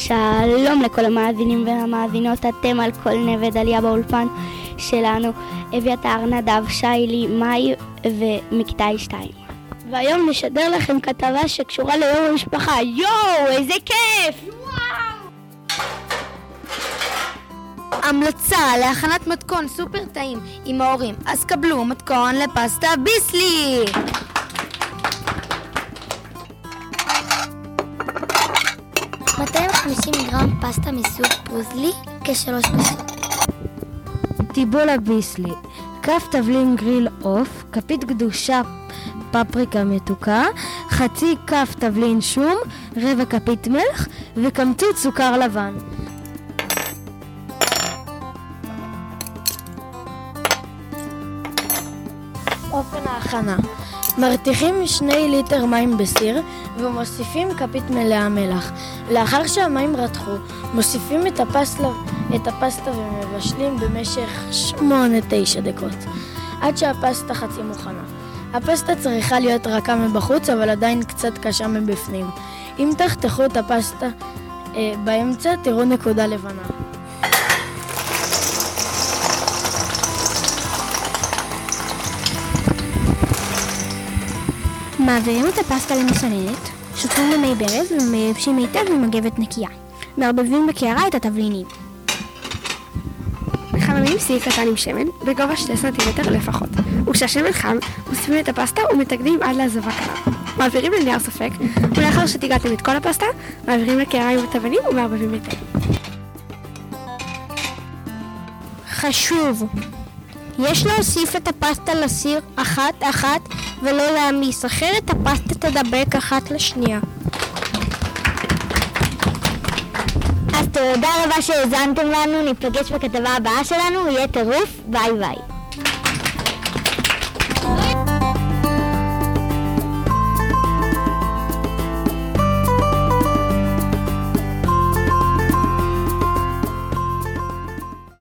שלום לכל המאזינים והמאזינות, אתם על כל נבד עלייה באולפן שלנו, אביתר, נדב, שיילי, מאי ומכיתה 2. והיום נשדר לכם כתבה שקשורה ליום המשפחה. יואו, איזה כיף! המלצה להכנת מתכון סופר טעים עם ההורים, אז קבלו מתכון לפסטה ביסלי! גרם פסטה מסוג פוזלי, כשלוש כוסות. טיבולה ביסלי, כף תבלין גריל עוף, כפית גדושה פפריקה מתוקה, חצי כף תבלין שום, רבע כפית מלח וקמצוץ סוכר לבן. אופן ההכנה מרתיחים שני ליטר מים בסיר ומוסיפים כפית מלאה מלח. לאחר שהמים רתחו, מוסיפים את הפסטה, את הפסטה ומבשלים במשך 8-9 דקות, עד שהפסטה חצי מוכנה. הפסטה צריכה להיות רכה מבחוץ, אבל עדיין קצת קשה מבפנים. אם תחתכו את הפסטה אה, באמצע, תראו נקודה לבנה. מעבירים את הפסטה למסננת, שוטפים במי ברז ומייבשים היטב במגבת נקייה. מערבבים בקערה את התבלינים. מחממים סעיף קטן עם שמן בגובה 2 סנטימטר לפחות, וכשהשמן חם, מוסיפים את הפסטה ומתקדים עד להזבה קלה. מעבירים לנייר סופק, ולאחר שתיגעתם את כל הפסטה, מעבירים לקערה עם התבלינים ומערבבים היטב. חשוב! יש להוסיף את הפסטה לסיר אחת-אחת ולא להעמיס, אחרת הפסטה תדבק אחת לשנייה. אז תודה רבה שהאזנתם לנו, ניפגש בכתבה הבאה שלנו, יהיה טירוף, ביי ביי.